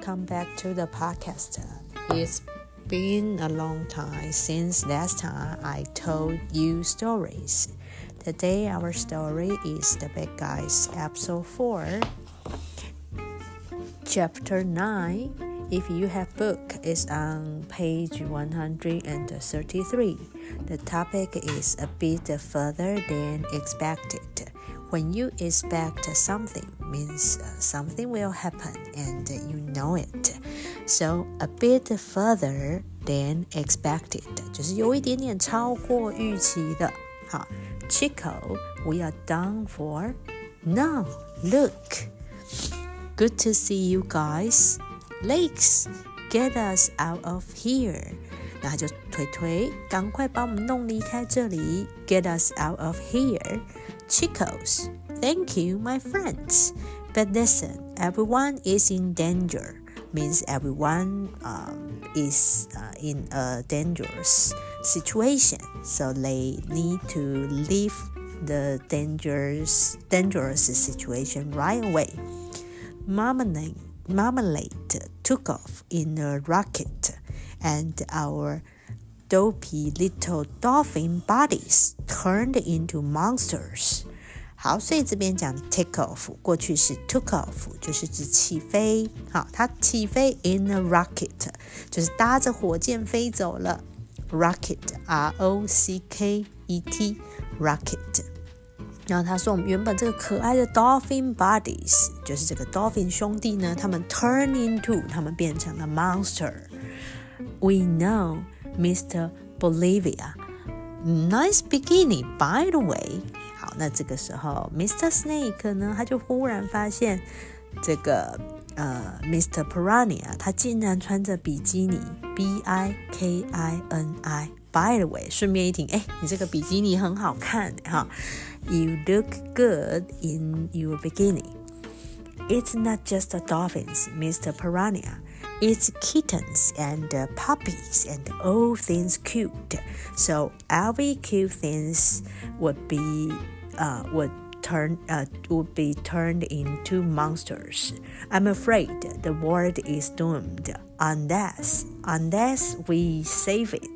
welcome back to the podcast. It's been a long time since last time I told you stories. Today, our story is The Bad Guys, Episode 4, Chapter 9. If you have book, it's on page 133. The topic is a bit further than expected when you expect something means uh, something will happen and you know it. So a bit further than expected，就是有一点点超过预期的。好，Chico，we are done for now. Look, good to see you guys. Legs, get us out of here. 然后就腿腿，赶快把我们弄离开这里，get us out of here. Chicos, thank you, my friends. But listen, everyone is in danger. Means everyone um, is uh, in a dangerous situation, so they need to leave the dangerous dangerous situation right away. Marmalade, Marmalade took off in a rocket, and our dopey little dolphin bodies turned into monsters. 好，所以这边讲 take off，过去式 took off，就是指起飞。好，它起飞 in a rocket，就是搭着火箭飞走了。rocket，r o c k e t，rocket。然后他说，我们原本这个可爱的 dolphin bodies，就是这个 dolphin 兄弟呢，他们 turn into，他们变成了 monster。We know。 Mr. Bolivia. Nice bikini, by the way. 好，那这个时候，Mr. Snake 呢，他就忽然发现这个呃，Mr. Piranha 他竟然穿着比基尼，B I K I N I. By the way，顺便一提，哎，你这个比基尼很好看哈。You look good in your bikini. It's not just the dolphins, Mr. Piranha. It's kittens and uh, puppies and all things cute. So every cute things would be uh, would turn uh, would be turned into monsters. I'm afraid the world is doomed unless unless we save it.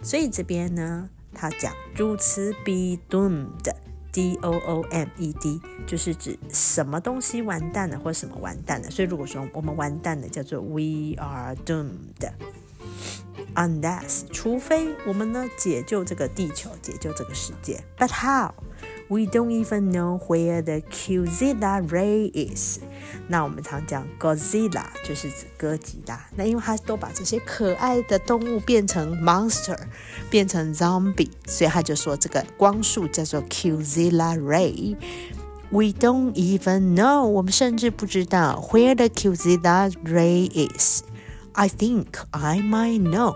所以这边呢，他讲主词 be doomed。 D O O M E D 就是指什么东西完蛋了，或什么完蛋了。所以如果说我们完蛋了，叫做 We are doomed。Unless 除非我们呢解救这个地球，解救这个世界。But how? We don't even know where the Qzilla ray is。那我们常讲 Godzilla 就是指哥吉拉。那因为它都把这些可爱的动物变成 monster，变成 zombie，所以他就说这个光束叫做 Qzilla ray。We don't even know，我们甚至不知道 where the Qzilla ray is。I think I might know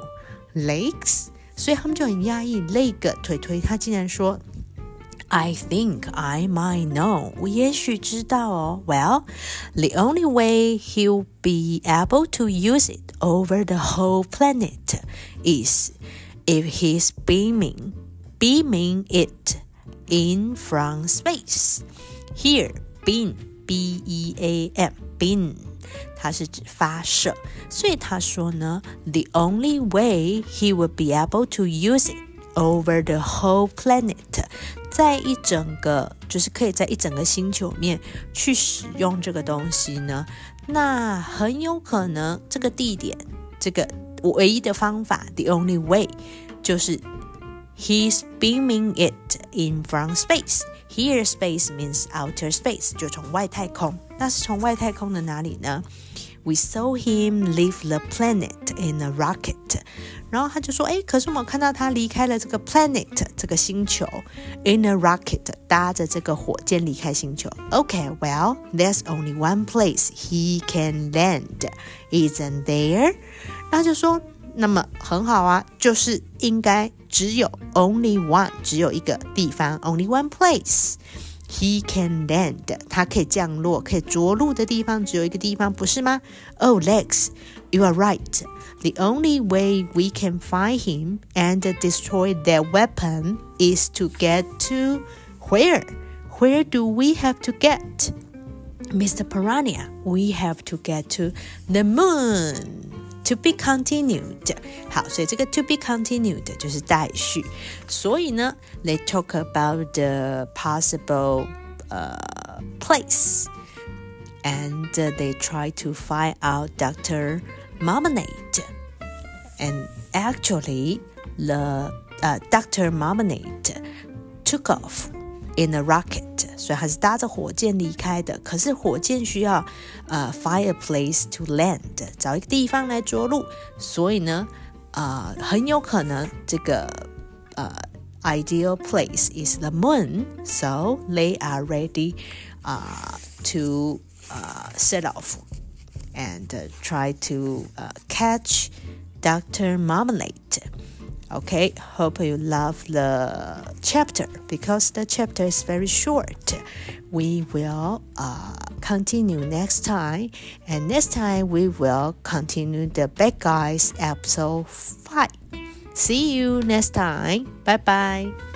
lakes，所以他们就很压抑。Lake 腿腿他竟然说 I think I might know. 我也许知道哦。Well, the only way he'll be able to use it over the whole planet is if he's beaming, beaming it in from space. Here, beam, B-E-A-M, beam. 它是指发射，所以他说呢，the only way he would be able to use it over the whole planet 在一整个，就是可以在一整个星球面去使用这个东西呢，那很有可能这个地点，这个唯一的方法，the only way，就是 he's beaming it in from space。Here space means outer space，就从外太空。那是从外太空的哪里呢 ？We saw him leave the planet in a rocket。然后他就说：“哎，可是我们看到他离开了这个 planet 这个星球，in a rocket 搭着这个火箭离开星球。Okay, well, there's only one place he can land, isn't there？” 那就说，那么很好啊，就是应该只有 only one，只有一个地方，only one place。 he can land，它可以降落，可以着陆的地方只有一个地方，不是吗？Oh, Legs, you are right. The only way we can find him and destroy their weapon is to get to where? Where do we have to get? Mr. Piranha, we have to get to the moon to be continued. 好，所以这个 to be continued 就是待续。所以呢，they talk about the possible uh place and uh, they try to find out Dr. Marmalade. And actually, the uh, Dr. Marmalade took off in a rocket. 所以还是搭着火箭离开的。可是火箭需要呃 find a place to land，找一个地方来着陆。所以呢，呃，很有可能这个呃 ideal place is the moon. So they are ready uh, to uh, set off and uh, try to uh, catch Dr. Marmalade. Okay, hope you love the chapter because the chapter is very short. We will uh, continue next time, and next time we will continue the Bad Guys episode 5. See you next time. Bye bye.